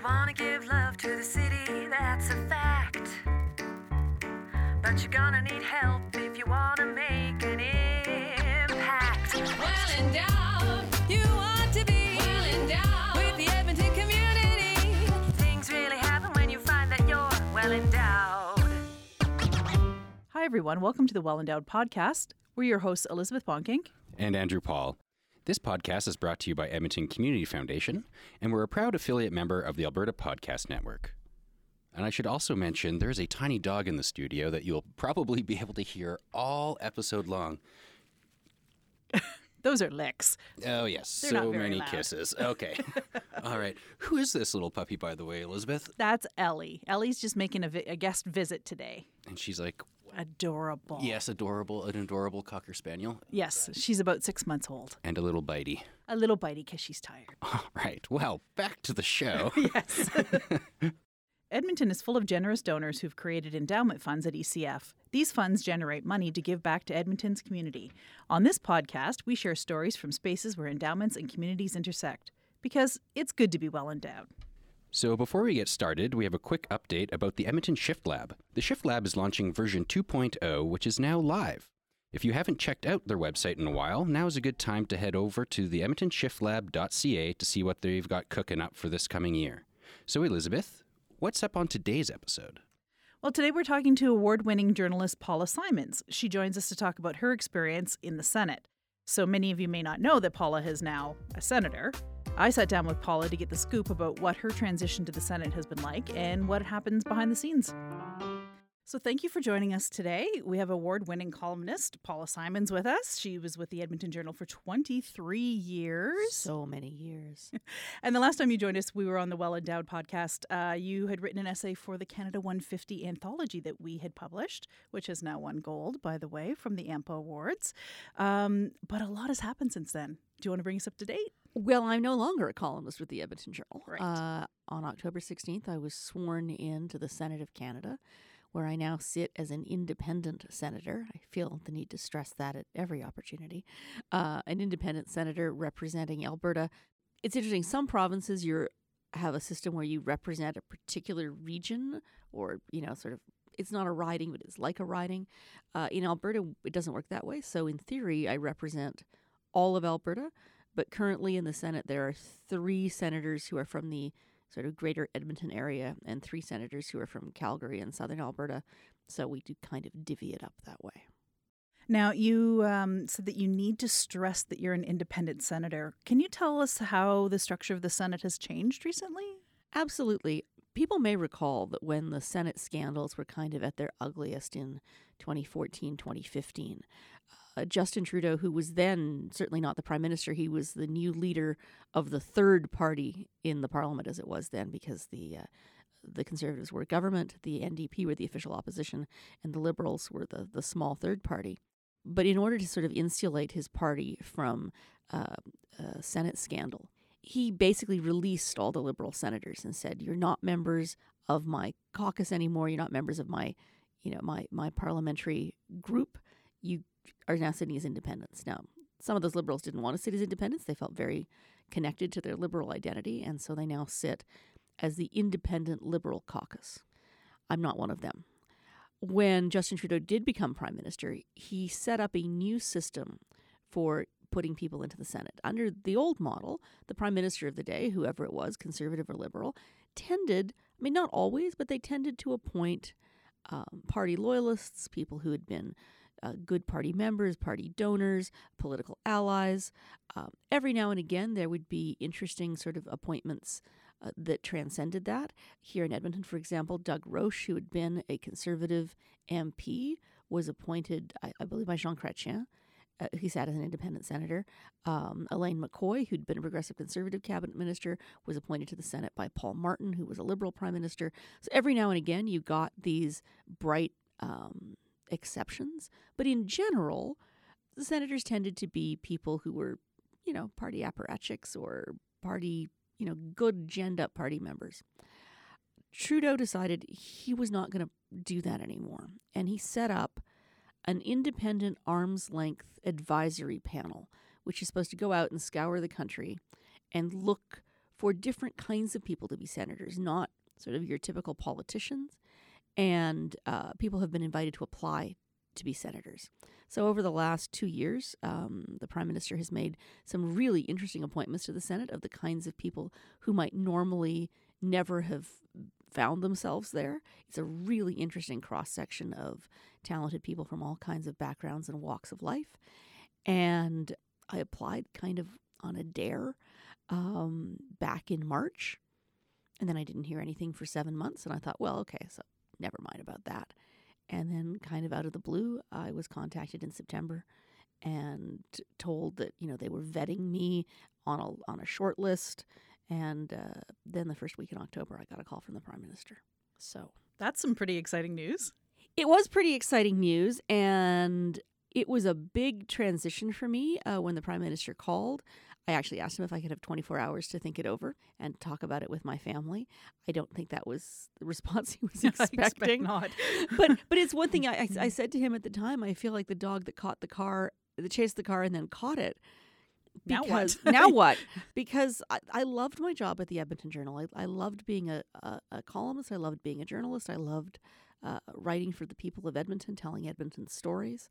You wanna give love to the city, that's a fact. But you're gonna need help if you wanna make an impact. Well endowed, you want to be well endowed with the Edmonton community. Things really happen when you find that you're well endowed. Hi, everyone. Welcome to the Well Endowed Podcast. We're your hosts, Elizabeth Bonkink. and Andrew Paul. This podcast is brought to you by Edmonton Community Foundation, and we're a proud affiliate member of the Alberta Podcast Network. And I should also mention there is a tiny dog in the studio that you'll probably be able to hear all episode long. Those are licks. Oh, yes, They're so many loud. kisses. Okay. all right. Who is this little puppy, by the way, Elizabeth? That's Ellie. Ellie's just making a, vi- a guest visit today. And she's like, Adorable. yes, adorable, an adorable Cocker Spaniel, Yes, she's about six months old. and a little bitey. A little bitey because she's tired. All right. Well, back to the show. yes. Edmonton is full of generous donors who've created endowment funds at ECF. These funds generate money to give back to Edmonton's community. On this podcast, we share stories from spaces where endowments and communities intersect because it's good to be well endowed. So, before we get started, we have a quick update about the Edmonton Shift Lab. The Shift Lab is launching version 2.0, which is now live. If you haven't checked out their website in a while, now is a good time to head over to the edmontonshiftlab.ca to see what they've got cooking up for this coming year. So, Elizabeth, what's up on today's episode? Well, today we're talking to award winning journalist Paula Simons. She joins us to talk about her experience in the Senate. So many of you may not know that Paula is now a senator. I sat down with Paula to get the scoop about what her transition to the Senate has been like and what happens behind the scenes. So, thank you for joining us today. We have award winning columnist Paula Simons with us. She was with the Edmonton Journal for 23 years. So many years. And the last time you joined us, we were on the Well Endowed podcast. Uh, you had written an essay for the Canada 150 anthology that we had published, which has now won gold, by the way, from the AMPA Awards. Um, but a lot has happened since then. Do you want to bring us up to date? Well, I'm no longer a columnist with the Edmonton Journal. Right. Uh, on October 16th, I was sworn in to the Senate of Canada, where I now sit as an independent senator. I feel the need to stress that at every opportunity. Uh, an independent senator representing Alberta. It's interesting. Some provinces you have a system where you represent a particular region, or you know, sort of. It's not a riding, but it's like a riding. Uh, in Alberta, it doesn't work that way. So, in theory, I represent all of Alberta. But currently in the Senate, there are three senators who are from the sort of greater Edmonton area and three senators who are from Calgary and southern Alberta. So we do kind of divvy it up that way. Now, you um, said that you need to stress that you're an independent senator. Can you tell us how the structure of the Senate has changed recently? Absolutely. People may recall that when the Senate scandals were kind of at their ugliest in 2014, 2015, uh, Justin Trudeau, who was then certainly not the prime minister, he was the new leader of the third party in the parliament as it was then, because the uh, the Conservatives were government, the NDP were the official opposition, and the Liberals were the the small third party. But in order to sort of insulate his party from uh, a Senate scandal, he basically released all the Liberal senators and said, "You're not members of my caucus anymore. You're not members of my, you know, my my parliamentary group. You are now sitting as independents." Now, some of those Liberals didn't want to sit as independents. They felt very connected to their Liberal identity, and so they now sit as the Independent Liberal Caucus. I'm not one of them. When Justin Trudeau did become prime minister, he set up a new system for putting people into the Senate. Under the old model, the prime minister of the day, whoever it was, conservative or liberal, tended, I mean, not always, but they tended to appoint um, party loyalists, people who had been uh, good party members, party donors, political allies. Um, every now and again, there would be interesting sort of appointments uh, that transcended that. Here in Edmonton, for example, Doug Roche, who had been a conservative MP, was appointed, I, I believe, by Jean Chrétien. Uh, he sat as an independent senator. Um, Elaine McCoy, who'd been a progressive conservative cabinet minister, was appointed to the Senate by Paul Martin, who was a liberal prime minister. So every now and again, you got these bright um, exceptions. But in general, the senators tended to be people who were, you know, party apparatchiks or party, you know, good genned up party members. Trudeau decided he was not going to do that anymore. And he set up an independent arm's length advisory panel, which is supposed to go out and scour the country and look for different kinds of people to be senators, not sort of your typical politicians. And uh, people have been invited to apply to be senators. So, over the last two years, um, the prime minister has made some really interesting appointments to the Senate of the kinds of people who might normally never have found themselves there. It's a really interesting cross section of talented people from all kinds of backgrounds and walks of life. And I applied kind of on a dare um, back in March. And then I didn't hear anything for seven months. And I thought, well, okay, so never mind about that. And then, kind of out of the blue, I was contacted in September and told that you know they were vetting me on a on a short list. And uh, then the first week in October, I got a call from the prime minister. So That's some pretty exciting news. it was pretty exciting news, and it was a big transition for me uh, when the prime minister called. I actually asked him if I could have 24 hours to think it over and talk about it with my family. I don't think that was the response he was expecting. not. but but it's one thing I, I, I said to him at the time. I feel like the dog that caught the car, that chased the car and then caught it. Now what? Because now what? Because I, I loved my job at the Edmonton Journal. I, I loved being a, a, a columnist. I loved being a journalist. I loved uh, writing for the people of Edmonton, telling Edmonton stories.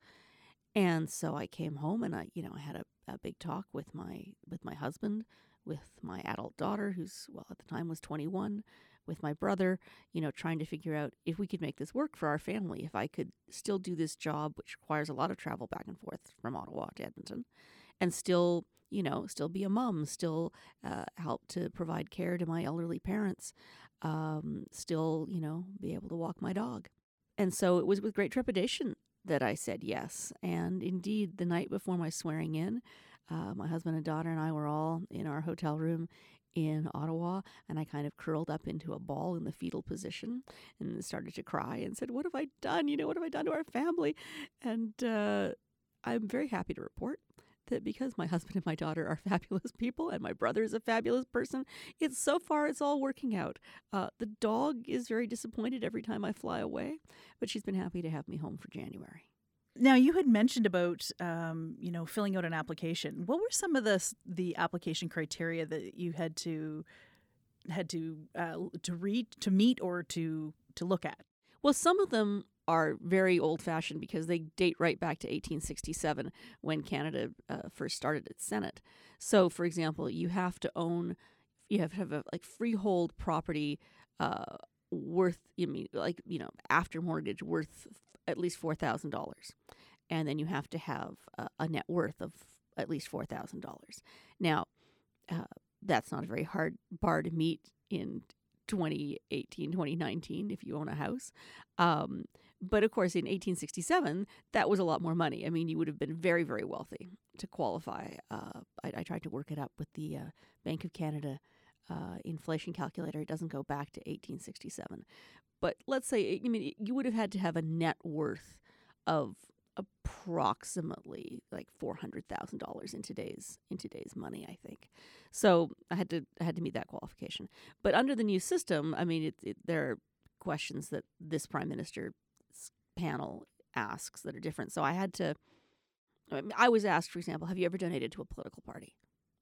And so I came home and I, you know, I had a, a big talk with my with my husband, with my adult daughter, who's well at the time was 21, with my brother, you know, trying to figure out if we could make this work for our family, if I could still do this job, which requires a lot of travel back and forth from Ottawa to Edmonton, and still, you know, still be a mom, still uh, help to provide care to my elderly parents, um, still, you know, be able to walk my dog. And so it was with great trepidation that I said yes. And indeed, the night before my swearing in, uh, my husband and daughter and I were all in our hotel room in Ottawa, and I kind of curled up into a ball in the fetal position and started to cry and said, What have I done? You know, what have I done to our family? And uh, I'm very happy to report that because my husband and my daughter are fabulous people and my brother is a fabulous person, it's so far it's all working out. Uh, the dog is very disappointed every time I fly away, but she's been happy to have me home for January. Now you had mentioned about um, you know filling out an application. What were some of the the application criteria that you had to had to uh, to read to meet or to to look at? Well, some of them are very old fashioned because they date right back to 1867 when Canada uh, first started its Senate. So, for example, you have to own, you have to have a like freehold property uh, worth, I mean, like, you know, after mortgage worth at least $4,000. And then you have to have a, a net worth of at least $4,000. Now, uh, that's not a very hard bar to meet in 2018, 2019 if you own a house. Um, but of course, in 1867, that was a lot more money. I mean, you would have been very, very wealthy to qualify. Uh, I, I tried to work it up with the uh, Bank of Canada uh, inflation calculator. It doesn't go back to 1867. But let's say, I mean, you would have had to have a net worth of approximately like four hundred thousand dollars in today's in today's money, I think. So I had to I had to meet that qualification. But under the new system, I mean, it, it, there are questions that this prime minister's panel asks that are different. So I had to. I was asked, for example, have you ever donated to a political party?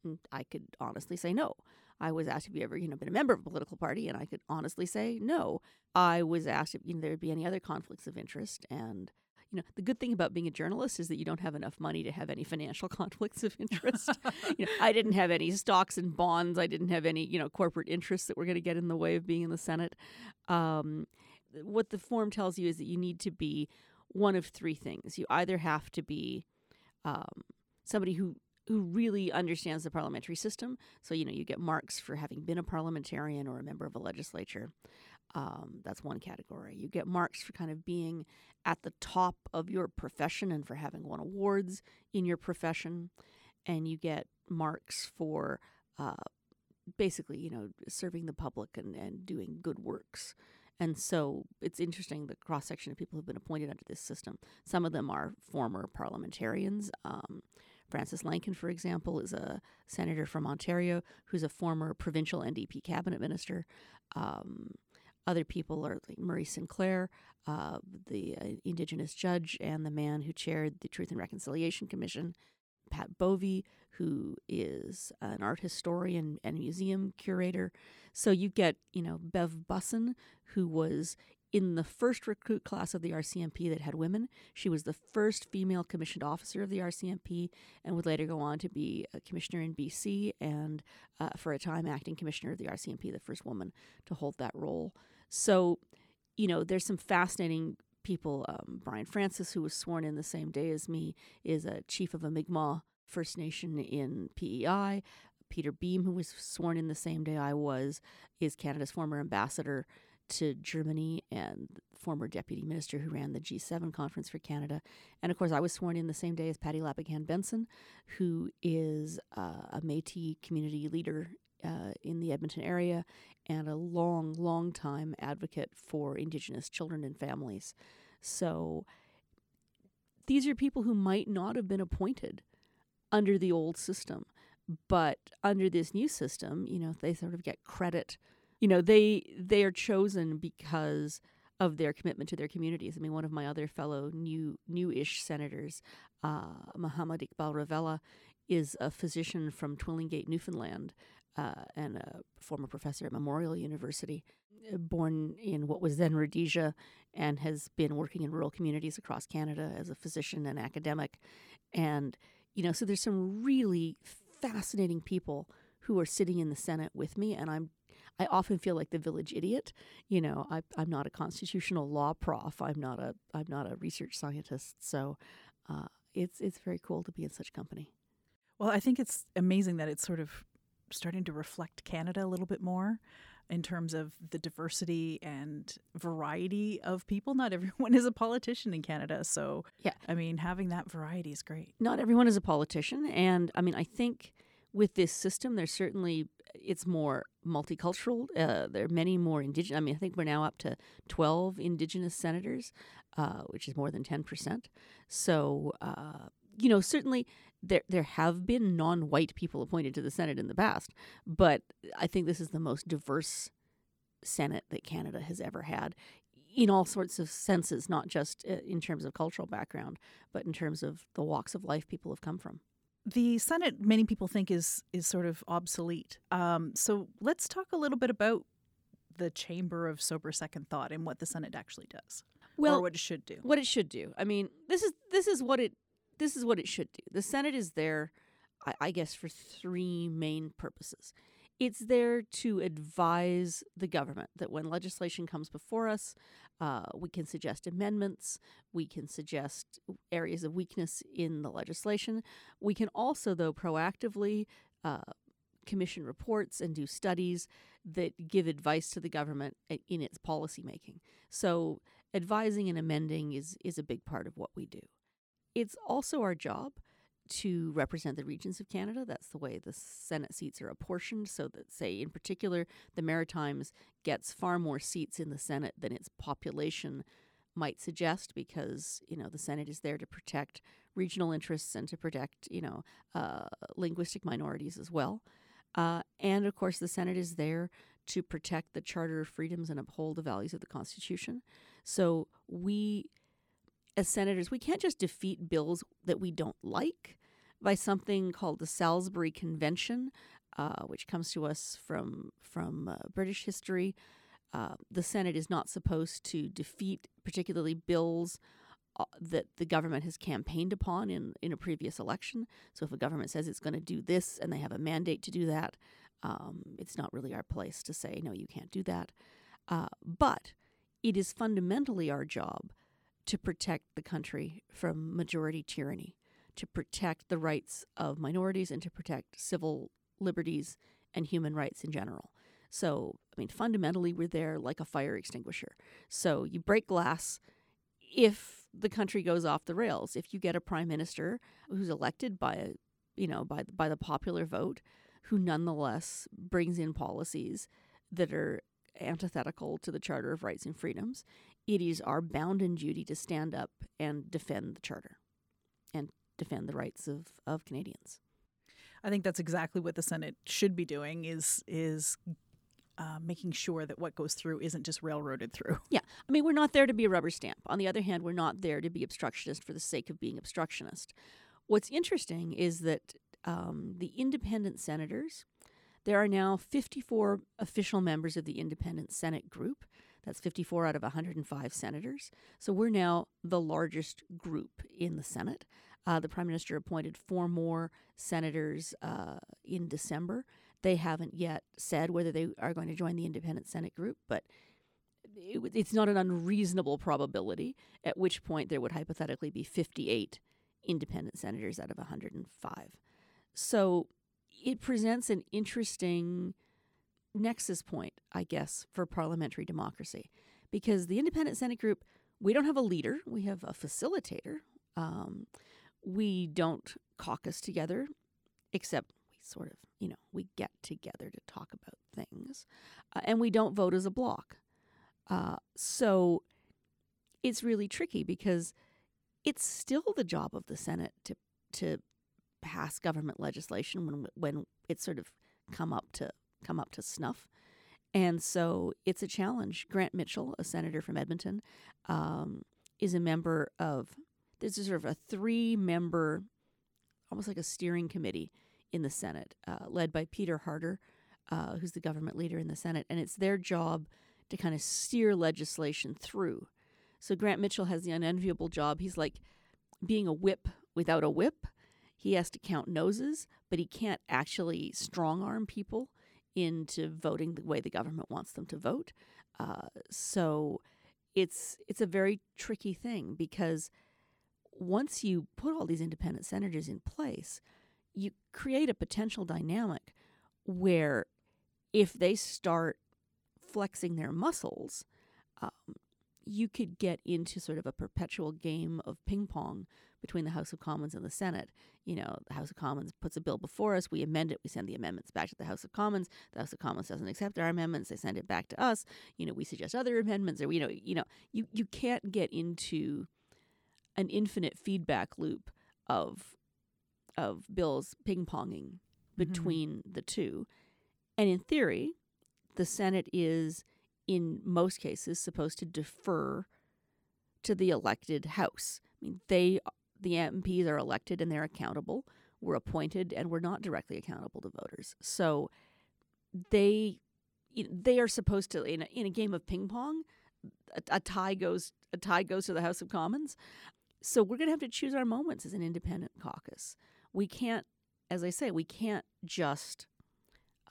And I could honestly say no. I was asked, have you ever, you know, been a member of a political party? And I could honestly say no. I was asked if you know, there would be any other conflicts of interest, and you know, the good thing about being a journalist is that you don't have enough money to have any financial conflicts of interest. you know, I didn't have any stocks and bonds. I didn't have any, you know, corporate interests that were going to get in the way of being in the Senate. Um, what the form tells you is that you need to be one of three things. You either have to be um, somebody who who really understands the parliamentary system. So you know, you get marks for having been a parliamentarian or a member of a legislature. Um, that's one category. You get marks for kind of being at the top of your profession and for having won awards in your profession. And you get marks for uh, basically, you know, serving the public and, and doing good works. And so it's interesting the cross section of people who've been appointed under this system. Some of them are former parliamentarians. Um, Frances Lankin, for example, is a senator from Ontario who's a former provincial NDP cabinet minister. Um, other people are like Murray Sinclair, uh, the uh, Indigenous judge, and the man who chaired the Truth and Reconciliation Commission. Pat Bovey, who is an art historian and museum curator. So you get, you know, Bev Busson, who was in the first recruit class of the RCMP that had women. She was the first female commissioned officer of the RCMP and would later go on to be a commissioner in BC and, uh, for a time, acting commissioner of the RCMP, the first woman to hold that role. So, you know, there's some fascinating people. Um, Brian Francis, who was sworn in the same day as me, is a chief of a Mi'kmaq First Nation in PEI. Peter Boehm, who was sworn in the same day I was, is Canada's former ambassador to Germany and former deputy minister who ran the G7 conference for Canada. And of course, I was sworn in the same day as Patti LaBoucane-Benson, who is uh, a Metis community leader uh, in the Edmonton area and a long, long time advocate for Indigenous children and families. So these are people who might not have been appointed under the old system, but under this new system, you know, they sort of get credit. You know, they they are chosen because of their commitment to their communities. I mean, one of my other fellow new new-ish senators, uh, Muhammad Iqbal Ravalia, is a physician from Twillingate, Newfoundland, uh, and a former professor at Memorial University, uh, born in what was then Rhodesia, and has been working in rural communities across Canada as a physician and academic. And, you know, so there's some really fascinating people who are sitting in the Senate with me, and I'm I often feel like the village idiot. You know, I, I'm not a constitutional law prof. I'm not a I'm not a research scientist. So uh, it's it's very cool to be in such company. Well, I think it's amazing that it's sort of starting to reflect Canada a little bit more in terms of the diversity and variety of people. Not everyone is a politician in Canada. So, Yeah. I mean, having that variety is great. not everyone is a politician and i mean i think with this system there's certainly it's more multicultural uh, there are many more indigenous i mean i think we're now up to 12 indigenous senators uh, which is more than 10% so uh, you know certainly there there have been non-white people appointed to the senate in the past but i think this is the most diverse senate that canada has ever had in all sorts of senses not just uh, in terms of cultural background but in terms of the walks of life people have come from. The Senate, many people think is is sort of obsolete. Um, so let's talk a little bit about the chamber of sober second thought and what the Senate actually does, or what it should do. what it should do. I mean, this is this is what it this is what it should do. The Senate is there, I, I guess, for three main purposes. It's there to advise the government that when legislation comes before us, uh, we can suggest amendments. We can suggest areas of weakness in the legislation. We can also, though, proactively uh, commission reports and do studies that give advice to the government in its policymaking. So, advising and amending is is a big part of what we do. It's also our job to represent the regions of Canada. That's the way the Senate seats are apportioned. So that, say, in particular, the Maritimes gets far more seats in the Senate than its population might suggest, because you know the Senate is there to protect regional interests and to protect you know uh, linguistic minorities as well. Uh, and of course, the Senate is there to protect the Charter of Freedoms and uphold the values of the Constitution. So we, as senators, we can't just defeat bills that we don't like by something called the Salisbury Convention, uh, which comes to us from from uh, British history. Uh, the Senate is not supposed to defeat particularly bills uh, that the government has campaigned upon in, in a previous election. So if a government says it's going to do this and they have a mandate to do that, um, it's not really our place to say, no, you can't do that. Uh, but it is fundamentally our job to protect the country from majority tyranny, to protect the rights of minorities, and to protect civil liberties and human rights in general. So, I mean, fundamentally, we're there like a fire extinguisher. So, you break glass if the country goes off the rails. If you get a prime minister who's elected by a, you know, by by the popular vote, who nonetheless brings in policies that are antithetical to the Charter of Rights and Freedoms, it is our bounden duty to stand up and defend the Charter and defend the rights of, of Canadians. I think that's exactly what the Senate should be doing is is uh, making sure that what goes through isn't just railroaded through. Yeah. I mean, we're not there to be a rubber stamp. On the other hand, we're not there to be obstructionist for the sake of being obstructionist. what's interesting is that um, the independent senators, there are now 54 official members of the independent Senate group. That's 54 out of 105 senators. So we're now the largest group in the Senate. Uh, the prime minister appointed four more senators uh, in December. They haven't yet said whether they are going to join the independent Senate group, but it, it's not an unreasonable probability, at which point there would hypothetically be 58 independent senators out of 105. So it presents an interesting nexus point, I guess, for parliamentary democracy. Because the independent Senate group, we don't have a leader, we have a facilitator. Um, we don't caucus together, except we sort of, you know, we get together to talk about things. Uh, and we don't vote as a block. Uh, so it's really tricky because it's still the job of the Senate to to pass government legislation when when it's sort of come up to come up to snuff. And so it's a challenge. Grant Mitchell, a senator from Edmonton, um, is a member of this is sort of a three member, almost like a steering committee in the Senate, uh, led by Peter Harder, uh, who's the government leader in the Senate. And it's their job to kind of steer legislation through. So Grant Mitchell has the unenviable job. He's like being a whip without a whip. He has to count noses, but he can't actually strong arm people into voting the way the government wants them to vote. Uh, so it's it's a very tricky thing because once you put all these independent senators in place, you create a potential dynamic where if they start flexing their muscles, um, you could get into sort of a perpetual game of ping pong between the House of Commons and the Senate. You know, the House of Commons puts a bill before us, we amend it, we send the amendments back to the House of Commons. The House of Commons doesn't accept our amendments, they send it back to us. You know, we suggest other amendments, or you know, you know, you you can't get into an infinite feedback loop of of bills ping ponging between mm-hmm. the two. And in theory, the Senate is, in most cases, supposed to defer to the elected House. I mean, they, the MPs are elected and they're accountable. We're appointed and we're not directly accountable to voters. So they, they are supposed to, in a, in a game of ping pong, a, a tie goes a tie goes to the House of Commons. So we're going to have to choose our moments as an independent caucus. We can't, as I say, we can't just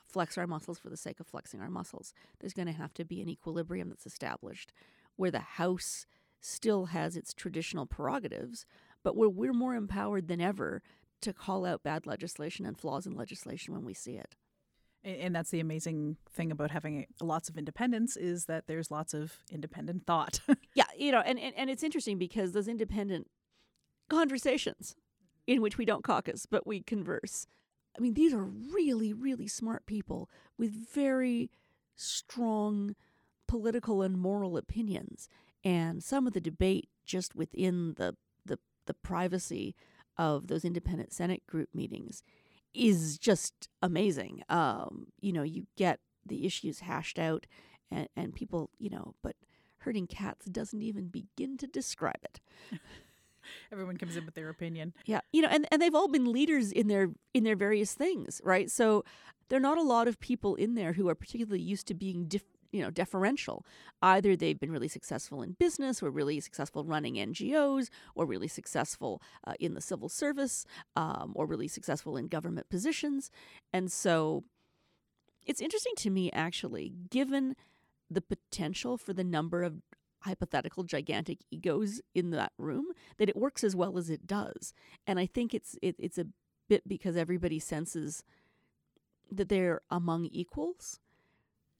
flex our muscles for the sake of flexing our muscles. There's going to have to be an equilibrium that's established where the House still has its traditional prerogatives, but where we're more empowered than ever to call out bad legislation and flaws in legislation when we see it. And that's the amazing thing about having eh, lots of independence is that there's lots of independent thought. yeah, you know, and, and, and it's interesting because those independent conversations in which we don't caucus, but we converse, I mean, these are really, really smart people with very strong political and moral opinions. And some of the debate just within the, the, privacy of those independent Senate group meetings is just amazing. Um, you know, you get the issues hashed out and, and people, you know, but herding cats doesn't even begin to describe it. everyone comes in with their opinion. Yeah, you know, and and they've all been leaders in their in their various things, right? So there are not a lot of people in there who are particularly used to being dif- you know deferential. Either they've been really successful in business or really successful running ngos or really successful uh, in the civil service um, or really successful in government positions. And so it's interesting to me actually given the potential for the number of hypothetical gigantic egos in that room that it works as well as it does. And i think it's it, it's a bit because everybody senses that they're among equals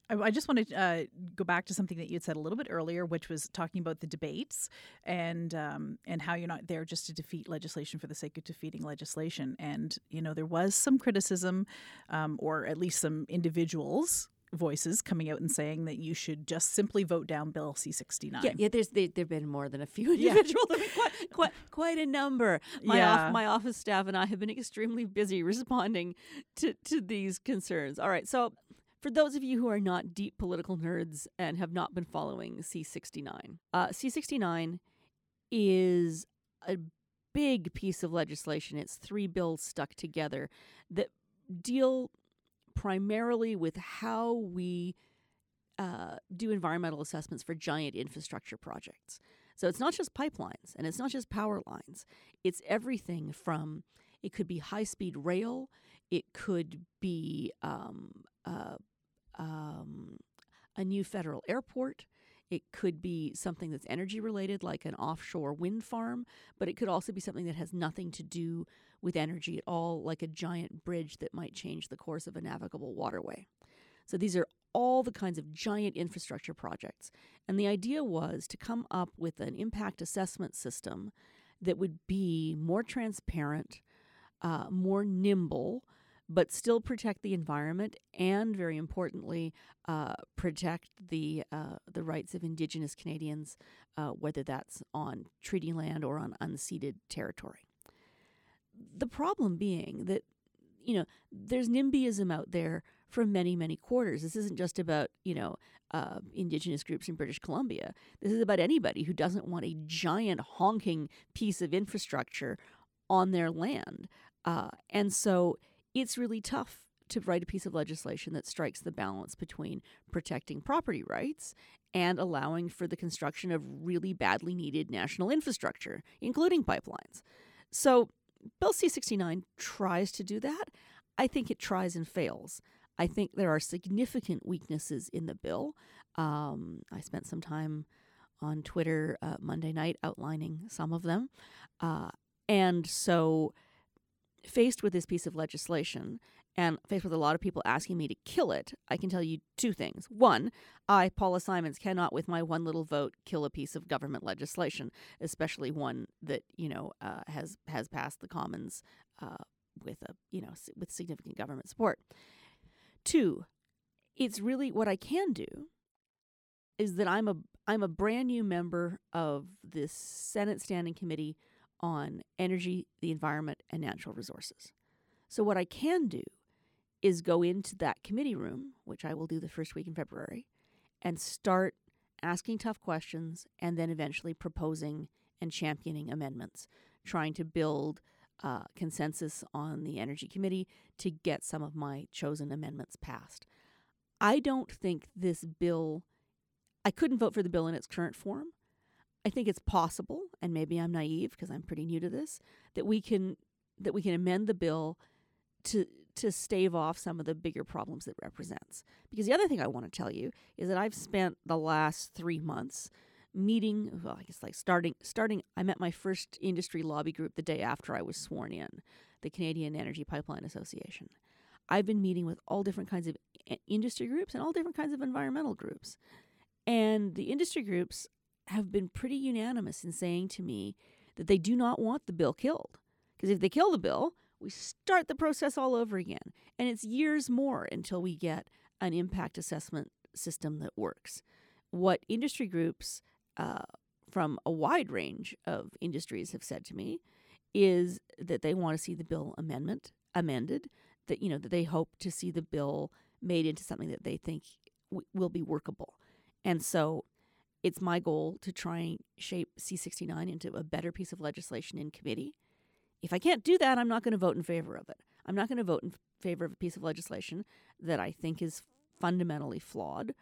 I just want to uh, go back to something that you had said a little bit earlier, which was talking about the debates and um, and how you're not there just to defeat legislation for the sake of defeating legislation. And you know there was some criticism, um, or at least some individuals voices coming out and saying that you should just simply vote down Bill C sixty nine. Yeah, yeah. There's there, have been more than a few individuals. Yeah. quite, quite, quite a number. My yeah. off, my office staff and I have been extremely busy responding to to these concerns. All right, so. For those of you who are not deep political nerds and have not been following C69, uh, C69 is a big piece of legislation. It's three bills stuck together that deal primarily with how we uh, do environmental assessments for giant infrastructure projects. So it's not just pipelines and it's not just power lines. It's everything from it could be high speed rail, it could be um, uh, um, a new federal airport. It could be something that's energy related, like an offshore wind farm, but it could also be something that has nothing to do with energy at all, like a giant bridge that might change the course of a navigable waterway. So these are all the kinds of giant infrastructure projects. And the idea was to come up with an impact assessment system that would be more transparent, uh, more nimble, but still protect the environment and, very importantly, uh, protect the uh, the rights of Indigenous Canadians, uh, whether that's on treaty land or on unceded territory. The problem being that you know there's NIMBYism out there from many many quarters. This isn't just about you know uh, Indigenous groups in British Columbia. This is about anybody who doesn't want a giant honking piece of infrastructure on their land, uh, and so it's really tough to write a piece of legislation that strikes the balance between protecting property rights and allowing for the construction of really badly needed national infrastructure, including pipelines. So, Bill C 69 tries to do that. I think it tries and fails. I think there are significant weaknesses in the bill. Um, I spent some time on Twitter uh, Monday night outlining some of them. Uh, and so, faced with this piece of legislation and faced with a lot of people asking me to kill it, I can tell you two things. One, I, Paula Simons, cannot, with my one little vote, kill a piece of government legislation, especially one that you know uh, has has passed the Commons uh, with a you know with significant government support. Two, it's really what I can do is that I'm a I'm a brand new member of this Senate Standing Committee on energy, the environment, and natural resources. So, what I can do is go into that committee room, which I will do the first week in February, and start asking tough questions and then eventually proposing and championing amendments, trying to build uh, consensus on the Energy Committee to get some of my chosen amendments passed. I don't think this bill, I couldn't vote for the bill in its current form. I think it's possible, and maybe I'm naive because I'm pretty new to this, that we can that we can amend the bill to to stave off some of the bigger problems it represents. Because the other thing I want to tell you is that I've spent the last three months meeting well, I guess like starting starting I met my first industry lobby group the day after I was sworn in, the Canadian Energy Pipeline Association. I've been meeting with all different kinds of industry groups and all different kinds of environmental groups. And the industry groups have been pretty unanimous in saying to me that they do not want the bill killed. Because if they kill the bill, we start the process all over again. And it's years more until we get an impact assessment system that works. What industry groups uh, from a wide range of industries have said to me is that they want to see the bill amendment amended, that you know that they hope to see the bill made into something that they think w- will be workable. And so it's my goal to try and shape C69 into a better piece of legislation in committee. If I can't do that, I'm not going to vote in favor of it. I'm not going to vote in favor of a piece of legislation that I think is fundamentally flawed.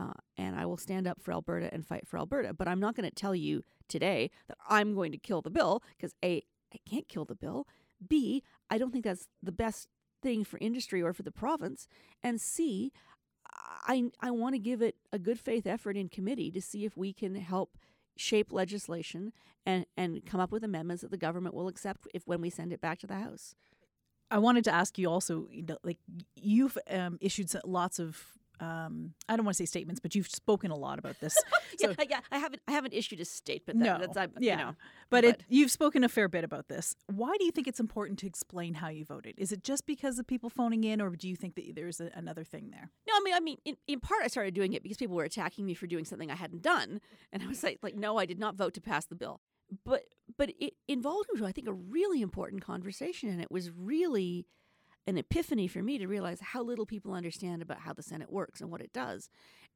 Uh, and I will stand up for Alberta and fight for Alberta. But I'm not going to tell you today that I'm going to kill the bill because A, I can't kill the bill. B, I don't think that's the best thing for industry or for the province. And C, I I want to give it a good faith effort in committee to see if we can help shape legislation and and come up with amendments that the government will accept if when we send it back to the house. I wanted to ask you also, you know, like you've um, issued lots of um, I don't want to say statements, but you've spoken a lot about this. so, yeah, yeah, I haven't, I haven't issued a statement. That, no, that's, I, yeah, you know, but, but it, you've spoken a fair bit about this. Why do you think it's important to explain how you voted? Is it just because of people phoning in, or do you think that there's a, another thing there? No, I mean, I mean, in, in part, I started doing it because people were attacking me for doing something I hadn't done, and I was like, like, no, I did not vote to pass the bill. But but it involved, I think, a really important conversation, and it was really an epiphany for me to realize how little people understand about how the Senate works and what it does.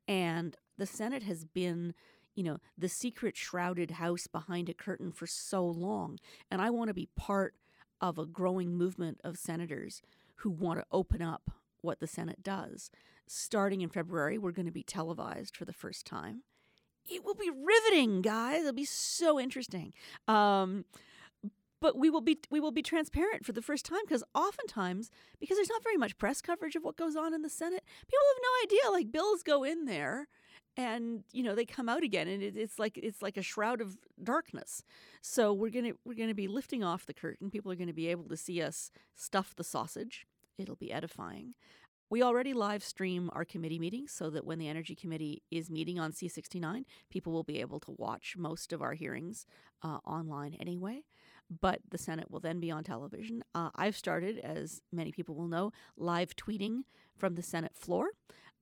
And the Senate has been you know, the secret shrouded house behind a curtain for so long. And I want to be part of a growing movement of senators who want to open up what the Senate does. Starting in February, we're going to be televised for the first time. It will be riveting, guys. It'll be so interesting. Um, but we will be we will be transparent for the first time because oftentimes because there's not very much press coverage of what goes on in the Senate, people have no idea. Like bills go in there, and you know they come out again, and it, it's like it's like a shroud of darkness. So we're gonna we're gonna be lifting off the curtain. People are gonna be able to see us stuff the sausage. It'll be edifying. We already live stream our committee meetings so that when the Energy Committee is meeting on C69, people will be able to watch most of our hearings uh, online anyway but the Senate will then be on television. Uh, I've started, as many people will know, live tweeting from the Senate floor.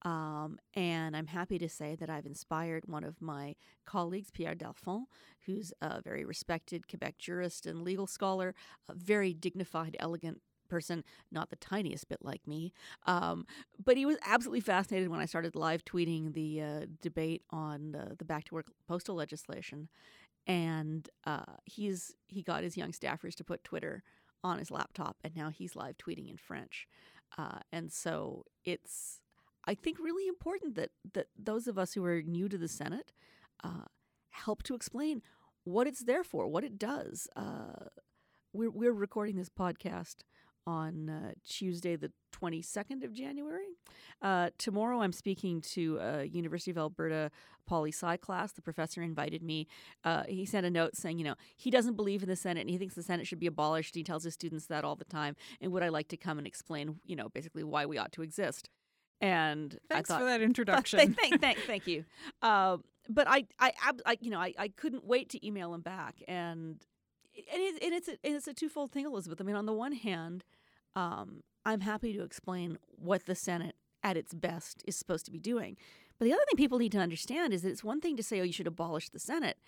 Um, and I'm happy to say that I've inspired one of my colleagues, Pierre Dalphond, who's a very respected Quebec jurist and legal scholar, a very dignified, elegant person, not the tiniest bit like me. Um, but he was absolutely fascinated when I started live tweeting the uh, debate on the back to work postal legislation and uh, he's he got his young staffers to put Twitter on his laptop, and now he's live tweeting in French. Uh, and so it's I think really important that that those of us who are new to the Senate uh, help to explain what it's there for, what it does. Uh, we're we're recording this podcast on uh, Tuesday, the 22nd of January. Uh, tomorrow, I'm speaking to a University of Alberta poli sci class. The professor invited me. Uh, he sent a note saying, you know, he doesn't believe in the Senate and he thinks the Senate should be abolished. He tells his students that all the time. And would I like to come and explain, you know, basically why we ought to exist? And Thanks I thought, for that introduction. thank, thank, thank, thank you. Uh, but I, I, I, you know, I, I couldn't wait to email him back, and and, and it's a, and it's a twofold thing, Elizabeth. I mean, on the one hand, um, I'm happy to explain what the Senate at its best is supposed to be doing. But the other thing people need to understand is that it's one thing to say, oh, you should abolish the Senate.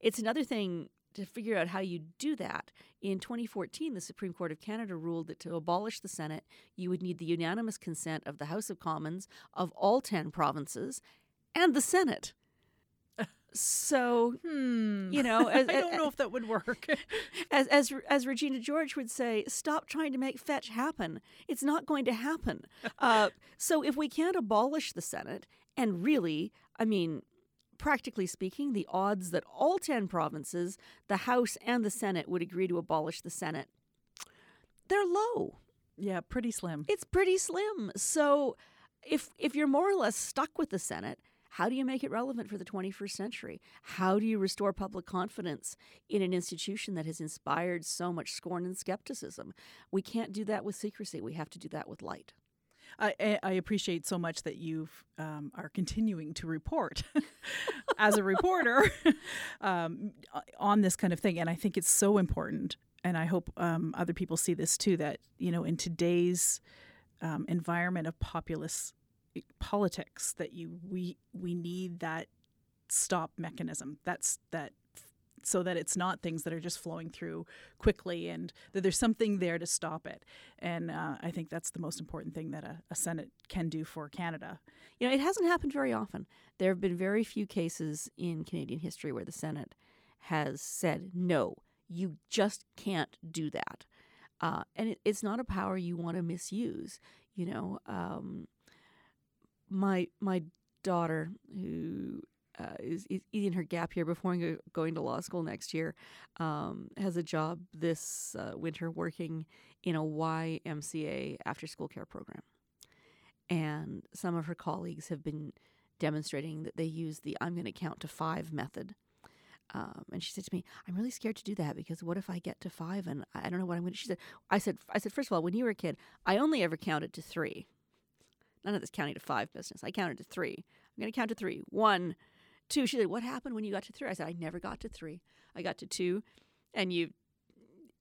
It's another thing to figure out how you do that. In 2014, the Supreme Court of Canada ruled that to abolish the Senate, you would need the unanimous consent of the House of Commons of all 10 provinces and the Senate. So, hmm. you know, as, I don't know if that would work. as as as Regina George would say, stop trying to make fetch happen. It's not going to happen. Uh, so if we can't abolish the Senate, and really, I mean, practically speaking, the odds that all ten provinces, the House and the Senate, would agree to abolish the Senate, they're low. yeah, pretty slim. It's pretty slim. So if if you're more or less stuck with the Senate, how do you make it relevant for the 21st century? How do you restore public confidence in an institution that has inspired so much scorn and skepticism? We can't do that with secrecy. We have to do that with light. I, I- appreciate so much that you um, are continuing to report as a reporter um, on this kind of thing, and I think it's so important. And I hope um, other people see this too. That you know, in today's um, environment of populist politics, that you we we need that stop mechanism. That's that so that it's not things that are just flowing through quickly and that there's something there to stop it. And uh, I think that's the most important thing that a, a Senate can do for Canada. You know, it hasn't happened very often. There have been very few cases in Canadian history where the Senate has said, no, you just can't do that. Uh, and it, it's not a power you want to misuse. You know, um, my my daughter, who uh, is, is eating her gap year before going to law school next year, um, has a job this uh, winter working in a YMCA after school care program. And some of her colleagues have been demonstrating that they use the I'm going to count to five method. Um, and she said to me, "I'm really scared to do that because what if I get to five and I don't know what I'm going to?" She said, "I said, I said, first of all, when you were a kid, I only ever counted to three. None of this counting to five business. I counted to three. I'm going to count to three. One, two. She said, "What happened when you got to three? I said, "I never got to three. I got to two, and you,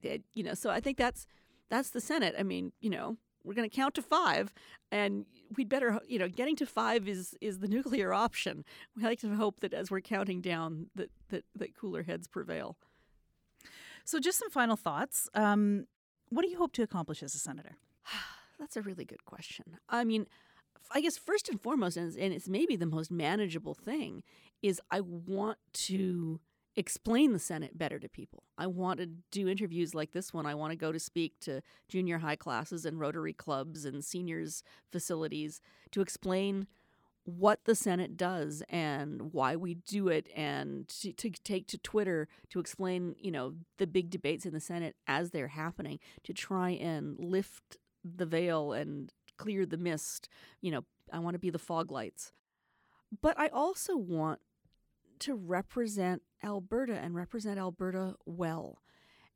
did, you know." So I think that's that's the Senate. I mean, you know, we're going to count to five, and we'd better, you know, getting to five is is the nuclear option. We like to hope that as we're counting down, that that, that cooler heads prevail. So, just some final thoughts. Um, what do you hope to accomplish as a senator? That's a really good question. I mean, I guess first and foremost, and it's, maybe the most manageable thing, is I want to explain the Senate better to people. I want to do interviews like this one. I want to go to speak to junior high classes and Rotary clubs and seniors facilities to explain what the Senate does and why we do it and to, to, take to Twitter to explain, you know, the big debates in the Senate as they're happening to try and lift the veil and clear the mist. You know, I want to be the fog lights. But I also want to represent Alberta and represent Alberta well.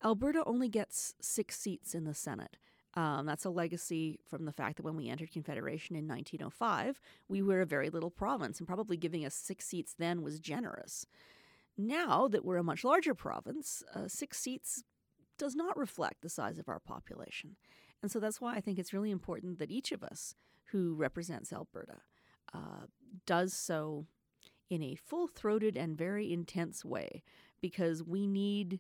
Alberta only gets six seats in the Senate. Um, that's a legacy from the fact that when we entered Confederation in 1905, we were a very little province, and probably giving us six seats then was generous. Now that we're a much larger province, uh, six seats does not reflect the size of our population. And so that's why I think it's really important that each of us who represents Alberta uh, does so in a full throated and very intense way because we need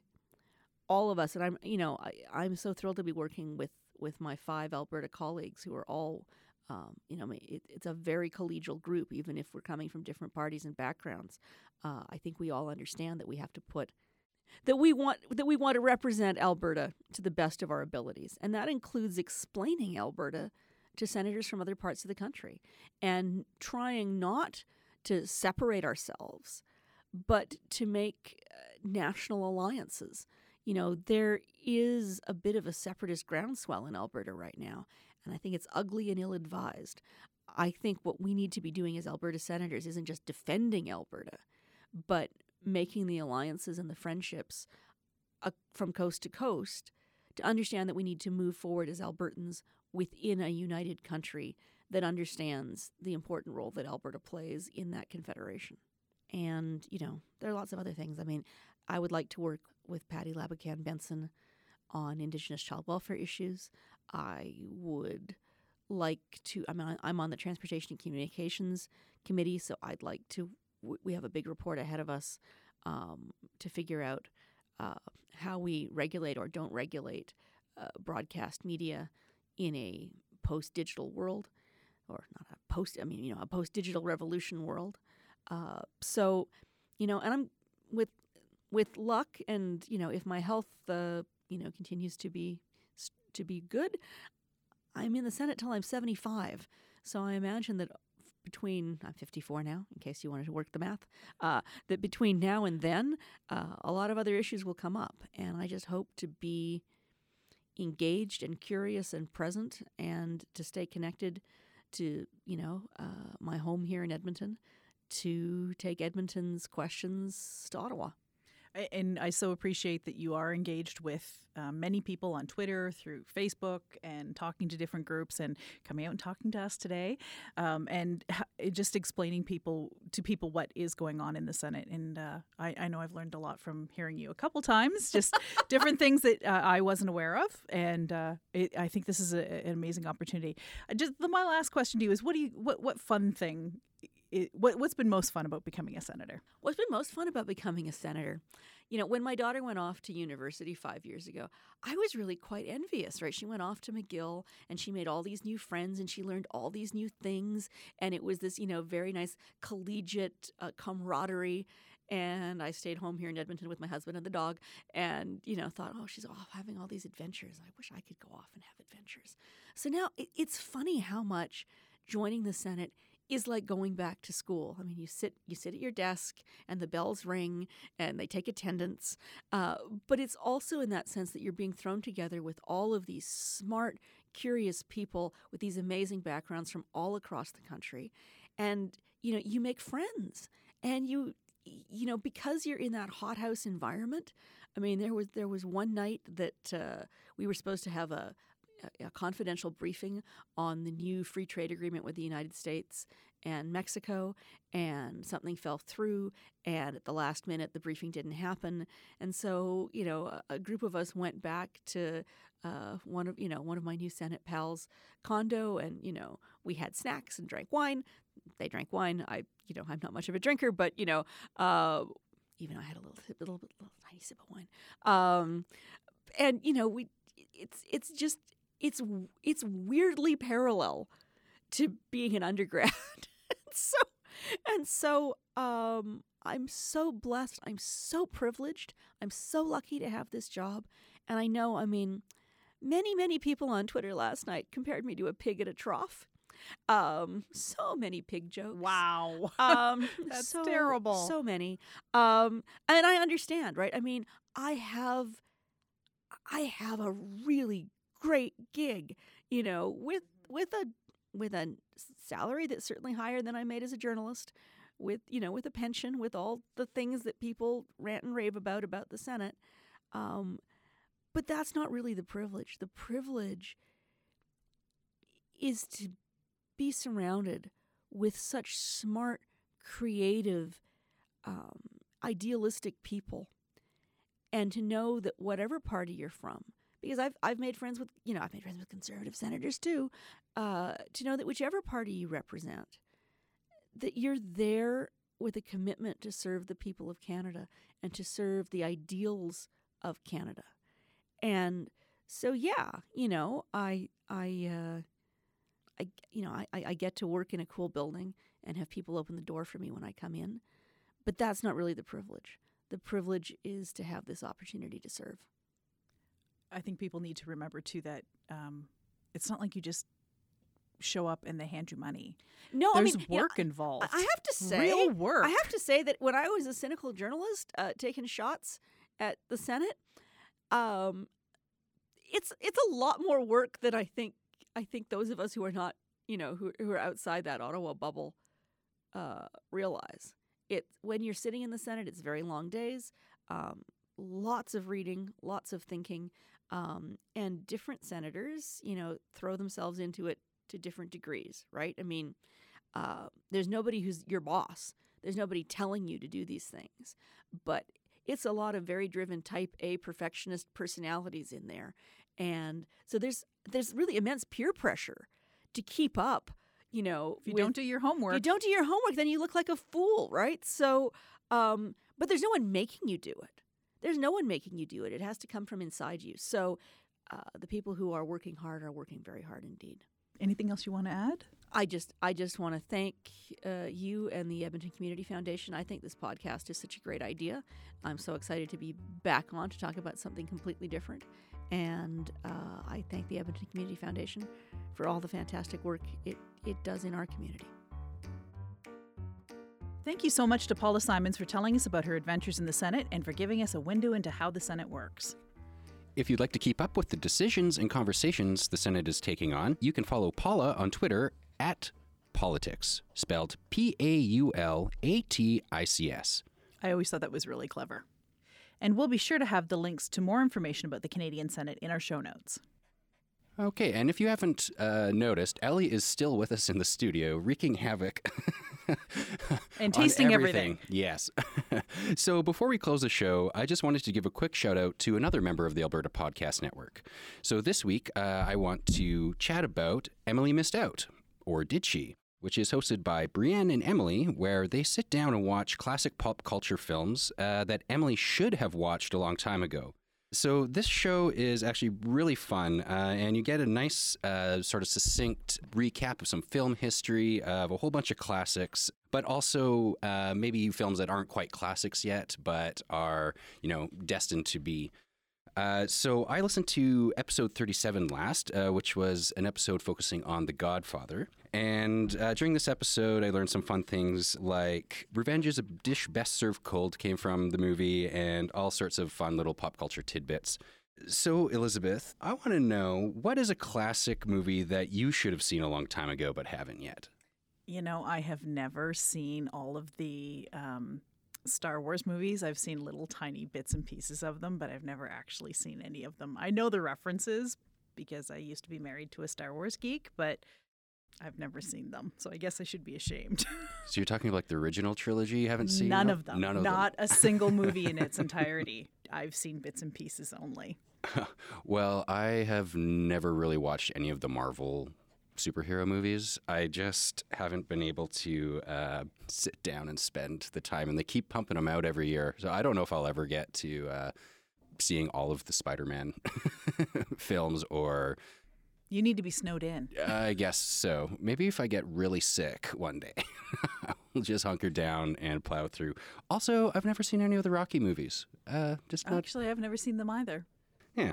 all of us. And I'm, you know, I, I'm so thrilled to be working with with my five Alberta colleagues who are all, um, you know, it, it's a very collegial group, even if we're coming from different parties and backgrounds. Uh, I think we all understand that we have to put that we want that we want to represent Alberta to the best of our abilities, and that includes explaining Alberta to senators from other parts of the country and trying not to separate ourselves, but to make uh, national alliances you know, there is a bit of a separatist groundswell in Alberta right now, and I think it's ugly and ill advised. I think what we need to be doing as Alberta senators isn't just defending Alberta, but making the alliances and the friendships uh, from coast to coast to understand that we need to move forward as Albertans within a united country that understands the important role that Alberta plays in that confederation. And, you know, there are lots of other things. I mean, I would like to work with Patti LaBoucane-Benson on Indigenous child welfare issues. I would like to, I mean, I'm on the Transportation and Communications Committee, so I'd like to, we have a big report ahead of us um, to figure out uh, how we regulate or don't regulate uh, broadcast media in a post digital world, or not a post, I mean, you know, a post digital revolution world. Uh, so, you know, and I'm with with luck and you know if my health uh, you know continues to be to be good i'm in the senate till i'm 75 so i imagine that between i'm 54 now in case you wanted to work the math uh, that between now and then uh, a lot of other issues will come up. And i just hope to be engaged and curious and present and to stay connected to you know uh, my home here in edmonton to take edmonton's questions to ottawa and I so appreciate that you are engaged with um, many people on Twitter, through Facebook, and talking to different groups, and coming out and talking to us today, um, and just explaining people to people what is going on in the Senate. And uh, I, I, know I've learned a lot from hearing you a couple times, just different things that uh, I wasn't aware of, and uh, it, I think this is a, an amazing opportunity. Just the, my last question to you is, what do you what what fun thing it, what, what's been most fun about becoming a senator? What's been most fun about becoming a senator? You know, when my daughter went off to university five years ago, I was really quite envious, right? She went off to McGill and she made all these new friends and she learned all these new things. And it was this, you know, very nice collegiate uh, camaraderie and I stayed home here in Edmonton with my husband and the dog, and you know thought, oh, she's off having all these adventures. I wish I could go off and have adventures. So now it, it's funny how much joining the Senate is like going back to school. I mean, you sit you sit at your desk and the bells ring and they take attendance, uh, but it's also in that sense that you're being thrown together with all of these smart, curious people with these amazing backgrounds from all across the country, and you know you make friends and you you know because you're in that hothouse environment. I mean, there was there was one night that uh, we were supposed to have a a confidential briefing on the new free trade agreement with the United States and Mexico, and something fell through, and at the last minute, the briefing didn't happen, and so you know, a, a group of us went back to uh, one of you know one of my new Senate pals' condo, and you know, we had snacks and drank wine. They drank wine. I you know, I'm not much of a drinker, but you know. Uh, even I had a little, little, little, little tiny sip of wine, um, and you know we, it's it's just it's it's weirdly parallel to being an undergrad. so and so um I'm so blessed. I'm so privileged. I'm so lucky to have this job. And I know, I mean, many, many people on Twitter last night compared me to a pig at a trough. Um, so many pig jokes. Wow. Um, That's so- terrible. So many. Um, and I understand, right? I mean, I have, I have a really great gig, you know, with with a with a salary that's certainly higher than I made as a journalist, with you know, with a pension, with all the things that people rant and rave about about the Senate. Um, but that's not really the privilege. The privilege is to be surrounded with such smart, creative, um, idealistic people, and to know that whatever party you're from, because I've I've made friends with you know I've made friends with conservative senators too, uh, to know that whichever party you represent, that you're there with a commitment to serve the people of Canada and to serve the ideals of Canada, and so yeah, you know I I. Uh, I, you know, I, I I get to work in a cool building and have people open the door for me when I come in. But that's not really the privilege. The privilege is to have this opportunity to serve. I think people need to remember too that um, it's not like you just show up and they hand you money. No, There's I mean, work involved. I I have to say, real work. I have to say that when I was a cynical journalist uh, taking shots at the Senate, um, it's it's a lot more work than I think. I think those of us who are not, you know, who who are outside that Ottawa bubble, uh, realize it. When you're sitting in the Senate, it's very long days, um, lots of reading, lots of thinking, um, and different senators, you know, throw themselves into it to different degrees, right? I mean, uh, there's nobody who's your boss. There's nobody telling you to do these things, but it's a lot of very driven type A perfectionist personalities in there, and so there's there's really immense peer pressure to keep up. You know, if you with- don't do your homework, you don't do your homework, then you look like a fool, right? So, um, but there's no one making you do it. There's no one making you do it. It has to come from inside you. So, uh, the people who are working hard are working very hard indeed. anything else you want to add? I just I just want to thank uh, you and the Edmonton Community Foundation. I think this podcast is such a great idea. I'm so excited to be back on to talk about something completely different. And uh, I thank the Edmonton Community Foundation for all the fantastic work it, it does in our community. Thank you so much to Paula Simons for telling us about her adventures in the Senate and for giving us a window into how the Senate works. If you'd like to keep up with the decisions and conversations the Senate is taking on, you can follow Paula on Twitter at paulatics, spelled P A U L A T I C S. I always thought that was really clever. And we'll be sure to have the links to more information about the Canadian Senate in our show notes. Okay, and if you haven't uh, noticed, Ellie is still with us in the studio, wreaking havoc. And tasting everything. Yes. so before we close the show, I just wanted to give a quick shout out to another member of the Alberta Podcast Network. So this week, uh, I want to chat about Emily Missed Out, or Did She? Which is hosted by Brienne and Emily, where they sit down and watch classic pop culture films uh, that Emily should have watched a long time ago. So this show is actually really fun, uh, and you get a nice, uh, sort of succinct recap of some film history of a whole bunch of classics, but also uh, maybe films that aren't quite classics yet, but are you know destined to be. Uh, so I listened to episode 37 last, uh, which was an episode focusing on The Godfather. And uh, during this episode, I learned some fun things like revenge is a dish best served cold came from the movie, and all sorts of fun little pop culture tidbits. So, Elizabeth, I want to know what is a classic movie that you should have seen a long time ago but haven't yet? You know, I have never seen all of the um, Star Wars movies. I've seen little tiny bits and pieces of them, but I've never actually seen any of them. I know the references because I used to be married to a Star Wars geek, but I've never seen them. So I guess I should be ashamed. So, you're talking like the original trilogy you haven't seen? None of them. None of Not a single movie in its entirety. I've seen bits and pieces only. well, I have never really watched any of the Marvel superhero movies. I just haven't been able to uh, sit down and spend the time, and they keep pumping them out every year. So I don't know if I'll ever get to uh, seeing all of the Spider-Man films or You need to be snowed in. I guess so. Maybe if I get really sick one day, I'll just hunker down and plow through. Also, I've never seen any of the Rocky movies. Uh, just not. Actually, I've never seen them either. Yeah.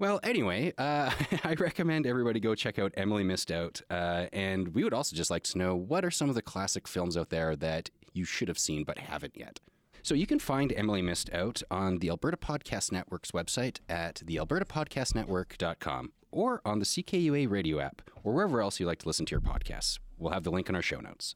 Well, anyway, uh, I recommend everybody go check out Emily Missed Out. Uh, and we would also just like to know what are some of the classic films out there that you should have seen but haven't yet. So you can find Emily Missed Out on the Alberta Podcast Network's website at thealbertapodcastnetwork.com or on the CKUA radio app or wherever else you like to listen to your podcasts. We'll have the link in our show notes.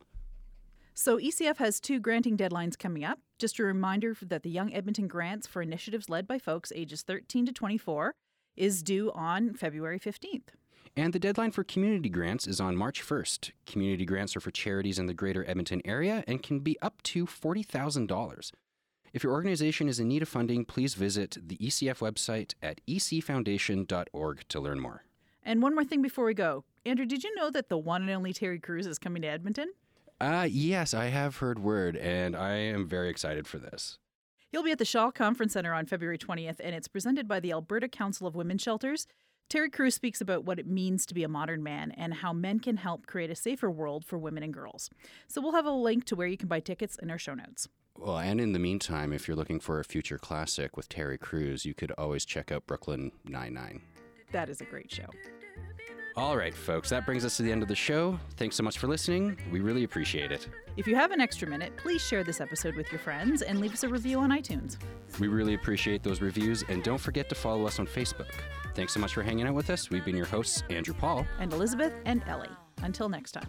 So, ECF has two granting deadlines coming up. Just a reminder that the Young Edmonton grants for initiatives led by folks ages 13 to 24 is due on February 15th. And the deadline for community grants is on March 1st. Community grants are for charities in the greater Edmonton area and can be up to $40,000. If your organization is in need of funding, please visit the ECF website at ecfoundation.org to learn more. And one more thing before we go. Andrew, did you know that the one and only Terry Crews is coming to Edmonton? Uh, yes, I have heard word, and I am very excited for this. He'll be at the Shaw Conference Centre on February 20th, and it's presented by the Alberta Council of Women's Shelters. Terry Crews speaks about what it means to be a modern man and how men can help create a safer world for women and girls. So we'll have a link to where you can buy tickets in our show notes. Well, and in the meantime, if you're looking for a future classic with Terry Crews, you could always check out Brooklyn Nine-Nine. That is a great show. All right, folks, that brings us to the end of the show. Thanks so much for listening. We really appreciate it. If you have an extra minute, please share this episode with your friends and leave us a review on iTunes. We really appreciate those reviews, and don't forget to follow us on Facebook. Thanks so much for hanging out with us. We've been your hosts, Andrew Paul. And Elizabeth and Ellie. Until next time.